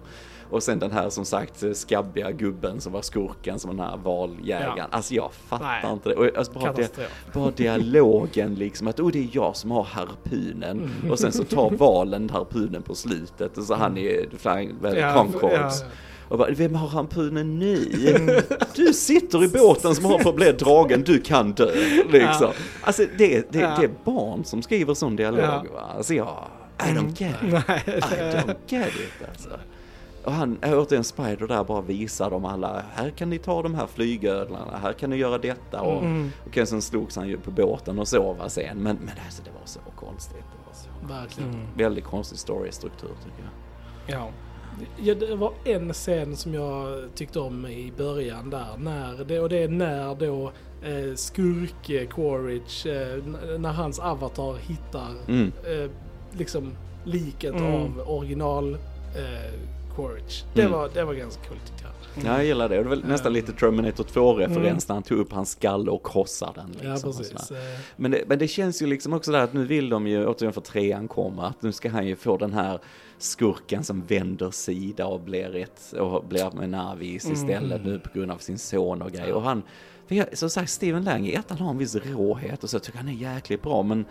Och sen den här som sagt eh, skabbiga gubben som var skurken som den här valjägaren. Ja. Alltså jag fattar Nej. inte det. Och, alltså, bara, Katastrof. bara dialogen liksom att oh, det är jag som har harpunen. Mm. Och sen så tar valen harpunen på slutet och så han är flying, Ja, Concords. ja. Och bara, vem har harpunen nu? Du sitter i båten som har för att bli dragen, du kan dö. Liksom. Alltså det, det, Ja. det är barn som skriver sån dialog Ja. va. Alltså jag, I don't get it. Nej, I don't get it alltså. Och han, återigen Spider där bara visar dem alla, här kan ni ta de här flygödlarna, här kan ni göra detta och Mm. okej sen slogs han ju på båten och sova sen men, men alltså det var så konstigt. Det var så Verkligen. Mm. väldigt konstig storystruktur tycker jag. Ja. Ja, det var en scen som jag tyckte om i början där. När det, och det är när då eh, skurk eh, Quaritch, eh, när hans avatar hittar Mm. eh, liksom liket Mm. av original eh, Quaritch. Det, Mm. var, det var ganska coolt tyckte jag. Ja, jag gillar det. Det var nästan lite Terminator 2-referens när han tog upp hans skalle och krossade den. Liksom, Ja. Eh, Men det, men det känns ju liksom också där att nu vill de ju, återigen för trean kommer, att nu ska han ju få den här skurken som vänder sida och blir ett, och blir med Navis istället nu på grund av sin son och grejer. Och han, för jag, som sagt, Steven Lang i ettan har en viss råhet och så tycker han är jäkligt bra, men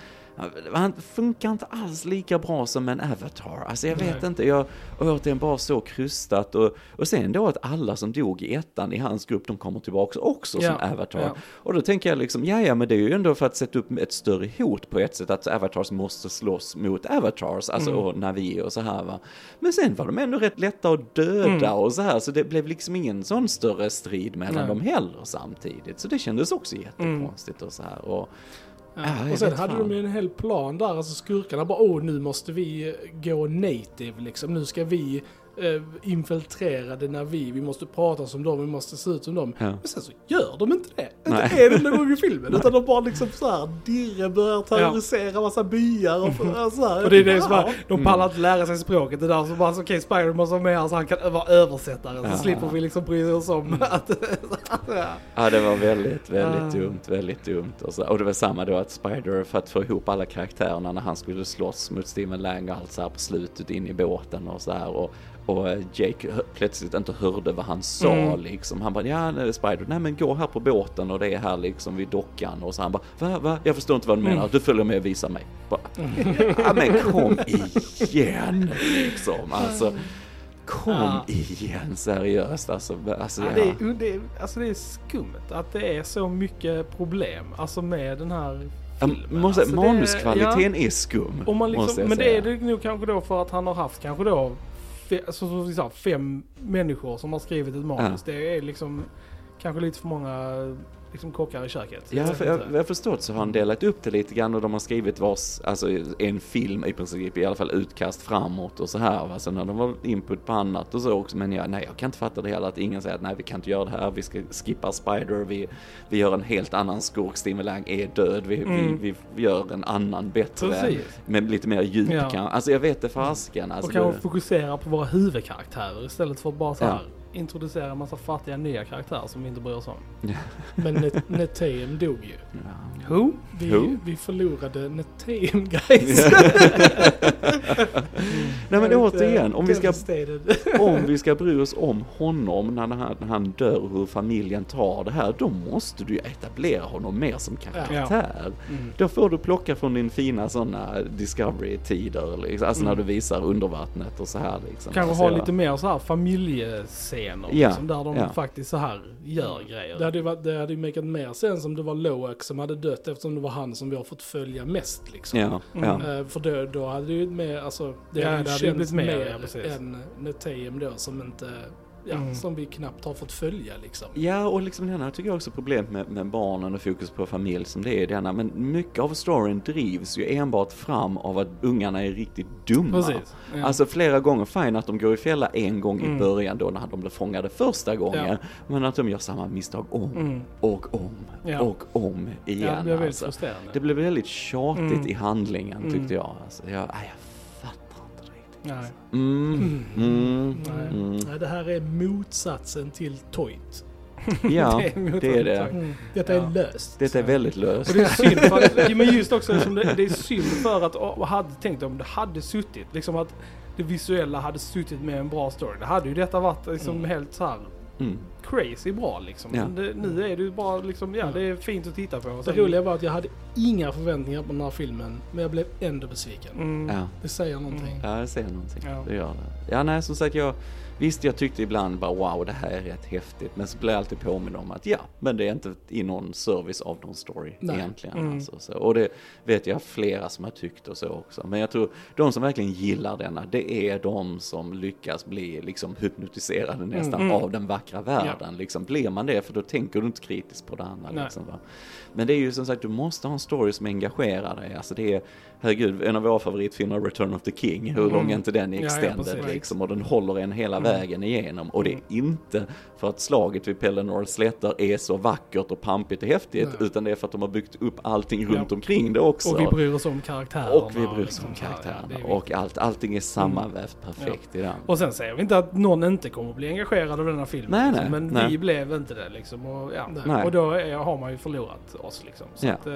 han funkar inte alls lika bra som en avatar. Alltså jag vet Nej. inte, jag och återigen bara så krystat och, och sen då att alla som dog i ettan i hans grupp, de kommer tillbaka också Ja, som avatar. ja. Och då tänker jag liksom, ja ja men det är ju ändå för att sätta upp ett större hot på ett sätt, att avatars måste slåss mot avatars, alltså Mm. och Navi och så här va. Men sen var de ändå rätt lätta att döda Mm. och så här, så det blev liksom ingen sån större strid mellan Nej. dem heller samtidigt. Så det kändes också jättekonstigt och så här. Och, Ja. Och sen hade fan. de ju en hel plan där, alltså skurkarna bara åh nu måste vi gå native liksom, nu ska vi eh, infiltrera det när vi, vi måste prata som dem, vi måste se ut som dem. Ja. Men sen så gör de inte det. Nej. Inte en enda gång i filmen, utan de bara liksom så här dirre börjar terrorisera massa byar och för- så här. Och det är det som Ja. bara, de pallar inte lära sig språket. Det där som bara, så, okej Spider måste vara med här så han kan vara översättare. Så Ja. slipper vi liksom bry oss om att... <laughs> ja. Ja, det var väldigt, väldigt dumt, väldigt dumt. Och, så, och det var samma då att Spider, för att få ihop alla karaktärerna när han skulle slåss mot Steven Lang och allt så här på slutet in i båten och så här. Och, och eh, Jake plötsligt inte hörde vad han sa Mm. liksom. Han bara, ja nej, Spider, nej men gå här på båten och det är här liksom vid dockan. Och så han bara, va, va? Jag förstår inte vad du menar, Mm. du följer med och visar mig. Bara, <laughs> ja men kom igen liksom. Alltså, kom Ja. igen seriöst. Alltså, alltså, Ja, ja. det, är, det, är, alltså det är skumt att det är så mycket problem alltså med den här Ja, filmen. måste, Alltså det- manuskvaliteten är skum. Liksom, men det säga. är det nog kanske då för att han har haft kanske då fe, alltså, som vi sa, fem människor som har skrivit ett manus. Det är liksom kanske lite för många liksom, kockar i köket. Ja, för jag, jag förstått så har han delat upp det lite grann och de har skrivit vars, alltså en film i princip, i alla fall utkast framåt och så här va. Sen har de varit input på annat och så också. Men jag, nej, jag kan inte fatta det hela att ingen säger att nej, vi kan inte göra det här, vi ska skippa Spider, vi, vi gör en helt annan skurk, Steven Lang är död, vi, Mm. vi, vi gör en annan bättre. Precis. Med lite mer djup Ja. kan, alltså jag vet det fasiken. Alltså, och kanske det, fokusera på våra huvudkaraktärer istället för bara så Ja. Introducera en massa fattiga nya karaktärer som vi inte bryr oss om. Men Net- Neteum dog ju. ja. Who? Vi, Who? vi förlorade Neteum guys. <laughs> Nej men återigen, om vi ska <laughs> om vi ska bry oss om honom när han, när han dör och hur familjen tar det här, då måste du ju etablera honom mer som karaktär. Mm. Då får du plocka från din fina sådana Discovery-tider, liksom. alltså när du visar undervattnet och så här liksom. Kanske ha lite mer så här familjescener Ja, liksom, där de ja. faktiskt så här gör grejer. Det hade ju varit- det hade ju makat mer sens om det var Loak som hade dött eftersom det var han som vi har fått följa mest liksom. Ja, ja. Eh, för då, då hade det ju mer, alltså det Ja, hade det hade ju blivit mer, mer än Netayem då som inte, ja, Mm. som vi knappt har fått följa liksom. Ja, och liksom denna tycker jag också problemet med, med barnen och fokus på familj som det är denna. Men mycket av storyn drivs ju enbart fram av att ungarna är riktigt dumma. Precis. Ja. Alltså flera gånger, fine att de går i fälla en gång i Mm. början då när de blev fångade första gången. Men att de gör samma misstag om Mm. och om Ja. och om igen. ja, det blir alltså. Det blev väldigt tjatigt Mm. i handlingen Mm. tyckte jag. Alltså, jag, nej, Nej. Mm. Mm. Nej. Mm. Nej, det här är motsatsen till Toit. Ja, <laughs> Det är det är att- det. Mm. Detta Ja. är löst. Detta är väldigt löst. Och det är synd för att, <laughs> men just också som det, det är synd för att, och hade tänkt om det hade suttit, liksom att det visuella hade suttit med en bra story. Det hade ju detta varit liksom Mm. helt så här Mm. Crazy bra liksom. Ja. Det, nu är det ju bara liksom, ja det är fint att titta på. Det sen- roliga var att jag hade inga förväntningar på den här filmen, men jag blev ändå besviken. Mm. Ja. Det säger någonting. Ja, jag ser någonting. Ja. Det gör det. Ja, nej, som sagt, jag, visst, jag tyckte ibland bara wow, det här är rätt häftigt. Men så blir jag alltid påmind om att ja, men det är inte i någon service av någon story Nej. egentligen. Mm. Alltså, så. Och det vet jag flera som har tyckt och så också. Men jag tror de som verkligen gillar denna, det är de som lyckas bli liksom hypnotiserade nästan Mm. av den vackra världen. Liksom, blir man det, för då tänker du inte kritiskt på det andra. Liksom? Men det är ju som sagt, du måste ha en story som engagerar dig. Alltså det är, herregud, en av våra favoritfilmer, Return of the King, hur Mm. lång är inte den i Ja, ja, extended precis. liksom? Och den håller en hela Mm. vägen igenom. Och det är Mm. inte för att slaget vid Pelennor slätter är så vackert och pampigt och häftigt, Nej. utan det är för att de har byggt upp allting Ja. runt omkring det också. Och vi bryr oss om karaktärerna. Och vi bryr oss om ja, karaktärerna. är och allt, allting är sammanvävt perfekt i den. Och sen säger vi inte att någon inte kommer att bli engagerad av den här filmen. Nej, liksom, men nej. vi blev inte det liksom. Och, ja. Och då är, har man ju förlorat oss liksom. Så Ja. att, eh,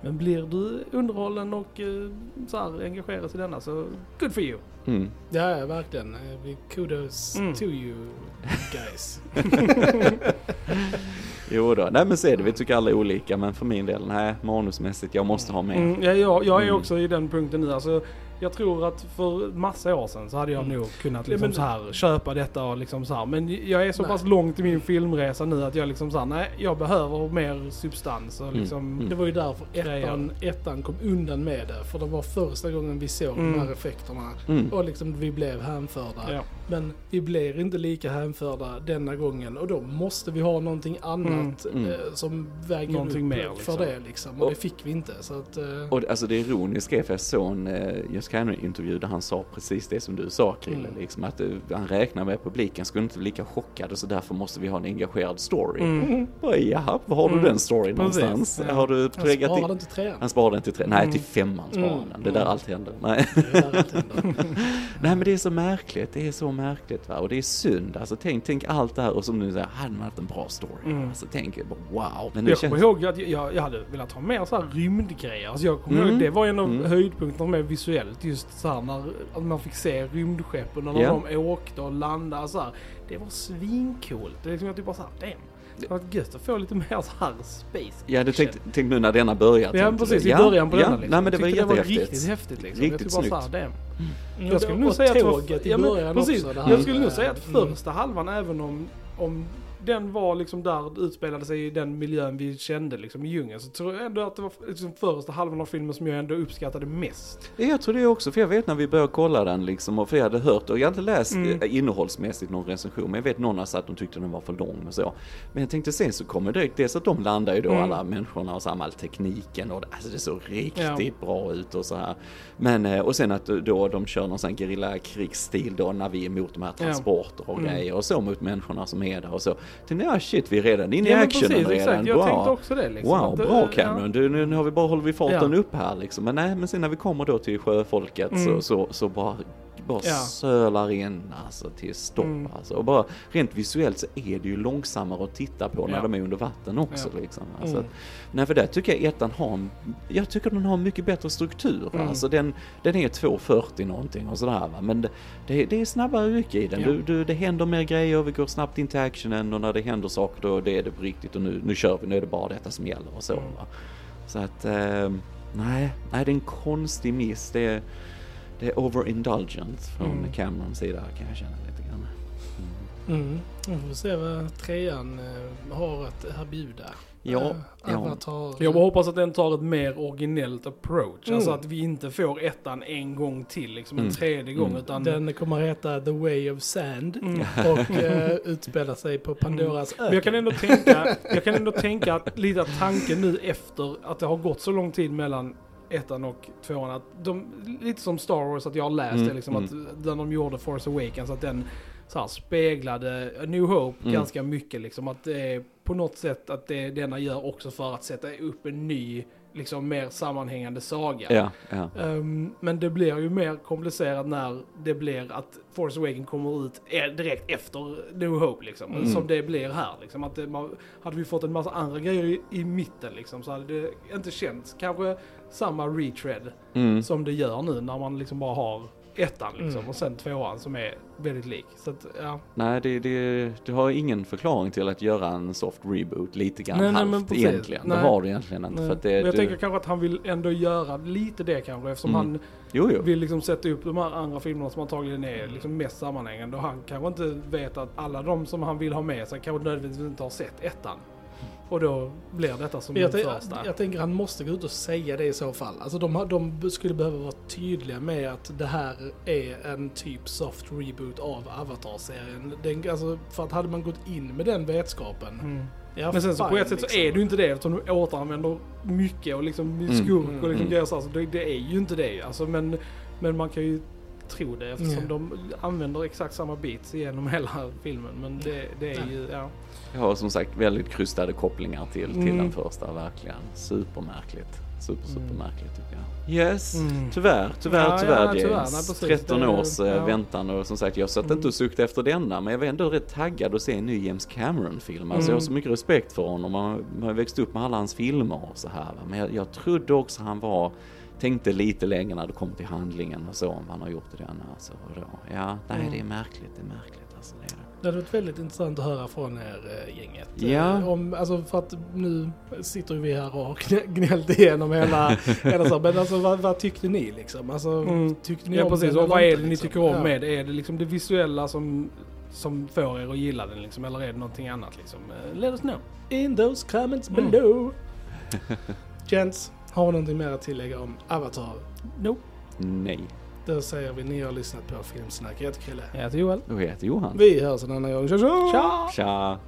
men blir du underhållen och eh, så här, engagerad i denna så good for you. Mm. Ja, verkligen. Eh, Kudos Mm. to you guys. <laughs> Jo då, nej men så är det, vi tycker alla olika, men för min del, nej, manusmässigt, jag måste ha mer. Mm, ja, jag, jag är Mm. också i den punkten nu. Alltså, jag tror att för massa år sedan så hade jag Mm. nog kunnat Ja, liksom men- så här, köpa detta och liksom så här. Men jag är så Nej. pass långt i min filmresa nu att jag liksom så här, nej jag behöver mer substans och Mm, liksom mm. Det var ju därför ettan, ettan kom undan med det. För det var första gången vi såg Mm. de här effekterna. Mm. Och liksom vi blev hänförda. Ja. Men vi blir inte lika hänförda denna gången. Och då måste vi ha någonting annat Mm. Mm. Eh, som väger Någonting upp mer, för liksom. det. Liksom. Och, Och- det fick vi inte. Så att, eh, Och det- alltså det ironiska är, för jag såg en uh, Just intervju där han sa precis det som du sa Krille, Mm. liksom att eh, han räknar med att publiken skulle inte bli lika chockad och så därför måste vi ha en engagerad story. Mm. Bara, jaha, var har du Mm. den storyn någonstans? ja. Har du han sparade in? inte trean. Han sparade den till tre, nej Mm. till femman sparade Mm. han den. Det är där Mm. allt händer. Nej. Det är där allt händer. <laughs> nej men det är så märkligt, det är så märkligt va. Och det är synd, alltså tänk, tänk allt det här och som nu säger, hade man haft en bra story? Mm. Alltså tänk, wow. Men det Jag känns... kommer ihåg att jag, jag hade velat ha mer så här rymdgrejer. Alltså jag kommer Mm. ihåg, det var en av Mm. höjdpunkterna med visuellt. Just så här när att man fick se rymdskeppen och när Ja. de åkte och landade så här. Det var svincoolt. Det är liksom jag typ bara såhär, damn. Det var gött att få lite mer så här space Ja, du tänkte, tänk nu när denna börjar. Ja precis, du. i ja, början på ja, denna liksom. Nej men det var Tyckte det var jättehäftigt. riktigt häftigt liksom. Riktigt jag tyckte bara damn. Jag skulle nog säga att tåget i ja, men början precis. också. Jag skulle nog säga att Mm. första halvan, även om, om den var liksom där, utspelade sig i den miljön vi kände liksom i djungeln, så tror jag ändå att det var liksom första halvan av filmen som jag ändå uppskattade mest. Ja, Jag tror det också, för jag vet när vi började kolla den liksom, och för jag hade hört, och jag har inte läst Mm. eh, innehållsmässigt någon recension, men jag vet någon har sagt att de tyckte den var för lång och så. Men jag tänkte sen så kommer direkt, dels att de landar ju då Mm. alla människorna och så här, all tekniken och alltså det såg riktigt Ja. bra ut och så här. Men, eh, och sen att då de kör någon sån här gerillakrigssstil då när vi är emot de här Ja. transporter och Mm. grejer och så mot människorna som är där och så. Tänkte jag, shit vi är redan inne i Ja, actionen precis, redan. exakt. Jag Bra. tänkte också det liksom. Wow, att, bra Cameron. Du, nu, nu har vi bara, håller vi farten Ja. upp här liksom. Men nej, men sen när vi kommer då till sjöfolket så, Mm. så, så bara bara Ja. sölar in alltså till stopp Mm. alltså. Och bara rent visuellt så är det ju långsammare att titta på när Ja. de är under vatten också Ja. liksom. Alltså, Mm. Nej för där tycker jag ettan har, en- jag tycker den har en mycket bättre struktur. Mm. Alltså den, den är 2.40 någonting och sådär va. Men det, det, är- det är snabbare ryck i den. Ja. Du, du, det händer mer grejer, vi går snabbt in till actionen och när det händer saker då det är det på riktigt och nu, nu kör vi, nu är det bara detta som gäller och så Mm. va. Så att, eh, nej, nej det är en konstig miss. Det är, det är overindulgent från Mm. Camerons sida kan jag känna lite grann. Mm. Vi får se vad trean eh, har att erbjuda. Ja, Eh, ja. Avatar. Jag hoppas att den tar ett mer originellt approach. Mm. Alltså att vi inte får ettan en gång till, liksom en Mm. tredje gång. Mm. Utan Den kommer heta The Way of Sand Mm. och eh, <laughs> utspela sig på Pandoras Men jag kan öken. ändå tänka, jag kan ändå tänka att lite att tanken nu efter att det har gått så lång tid mellan ettan och tvåan att de, lite som Star Wars att jag har läst Mm, det liksom mm. att när de gjorde Force Awakens att den så här, speglade A New Hope Mm. ganska mycket liksom att det är på något sätt att det denna gör också för att sätta upp en ny liksom mer sammanhängande saga. Ja, ja. Ehm, men det blir ju mer komplicerat när det blir att Force Awakens kommer ut e- direkt efter New Hope liksom. Mm. Som det blir här liksom. Att det, man, hade vi fått en massa andra grejer i, i mitten liksom så hade det inte känts kanske samma retread Mm. som det gör nu när man liksom bara har ettan liksom Mm. och sen tvåan som är väldigt lik. Så att, ja. Nej, det, det, du har ingen förklaring till att göra en soft reboot lite grann Nej, nej, men halvt precis. egentligen. Nej. Det har du egentligen inte. För att det, Men jag du, tänker kanske att han vill ändå göra lite det kanske eftersom Mm. han jo, jo. vill liksom sätta upp de här andra filmerna som antagligen är liksom mest sammanhängande och han kanske inte vet att alla de som han vill ha med sig kanske nödvändigtvis inte har sett ettan. Och då blir detta som Jag, den första. jag tänker han måste gå ut och säga det i så fall. Alltså de, de skulle behöva vara tydliga med att det här är en typ soft reboot av Avatar-serien. Den, alltså, för att hade man gått in med den vetskapen. Mm. Ja, Men sen så på ett sätt så liksom. är det ju inte det eftersom du återanvänder mycket och liksom Mm. skurk och liksom Mm. grejer så. Alltså, det, det är ju inte det. Alltså, men, men man kan ju tro det eftersom Ja. de använder exakt samma beats genom <laughs> hela filmen. Men det, det är ju, ja. Jag har som sagt väldigt krystade kopplingar till, till Mm. den första, verkligen. Supermärkligt. Super, Mm. supermärkligt tycker jag. Yes, Mm. tyvärr, tyvärr, Ja, ja, tyvärr tyvärr. James. Nej, precis. 13 Det- års eh, ja. väntan och som sagt jag satt Mm. inte och suktade efter denna men jag var ändå rätt taggad att se en ny James Cameron-film. Alltså jag har Mm. så mycket respekt för honom, man, man har växt upp med alla hans filmer och så här. Men jag, jag trodde också han var tänkte lite längre när det kom till handlingen och så om han har gjort det den alltså. Och då, ja, nej Mm. det är märkligt, det är märkligt alltså. Det är det. Det hade varit väldigt intressant att höra från er äh, gänget. Ja. Eh, Om, alltså för att nu sitter vi här och gnällt igenom hela, hela så, men alltså vad, vad tyckte ni liksom? Alltså, Mm. tyckte ni Ja om precis, och vad är det ni liksom? tycker om Ja. med det? Är det liksom det visuella som, som får er att gilla den liksom? Eller är det någonting annat liksom? Eh, Let us know. In those comments Mm. below. <laughs> Gents, har vi någonting mer att tillägga om Avatar? Nope. Nej. Då säger vi ni har lyssnat på Filmsnack. Jag heter Krille. Jag heter Joel. Och jag heter Johan. Vi hörs en annan gång. Tja tja! Tja! Tja!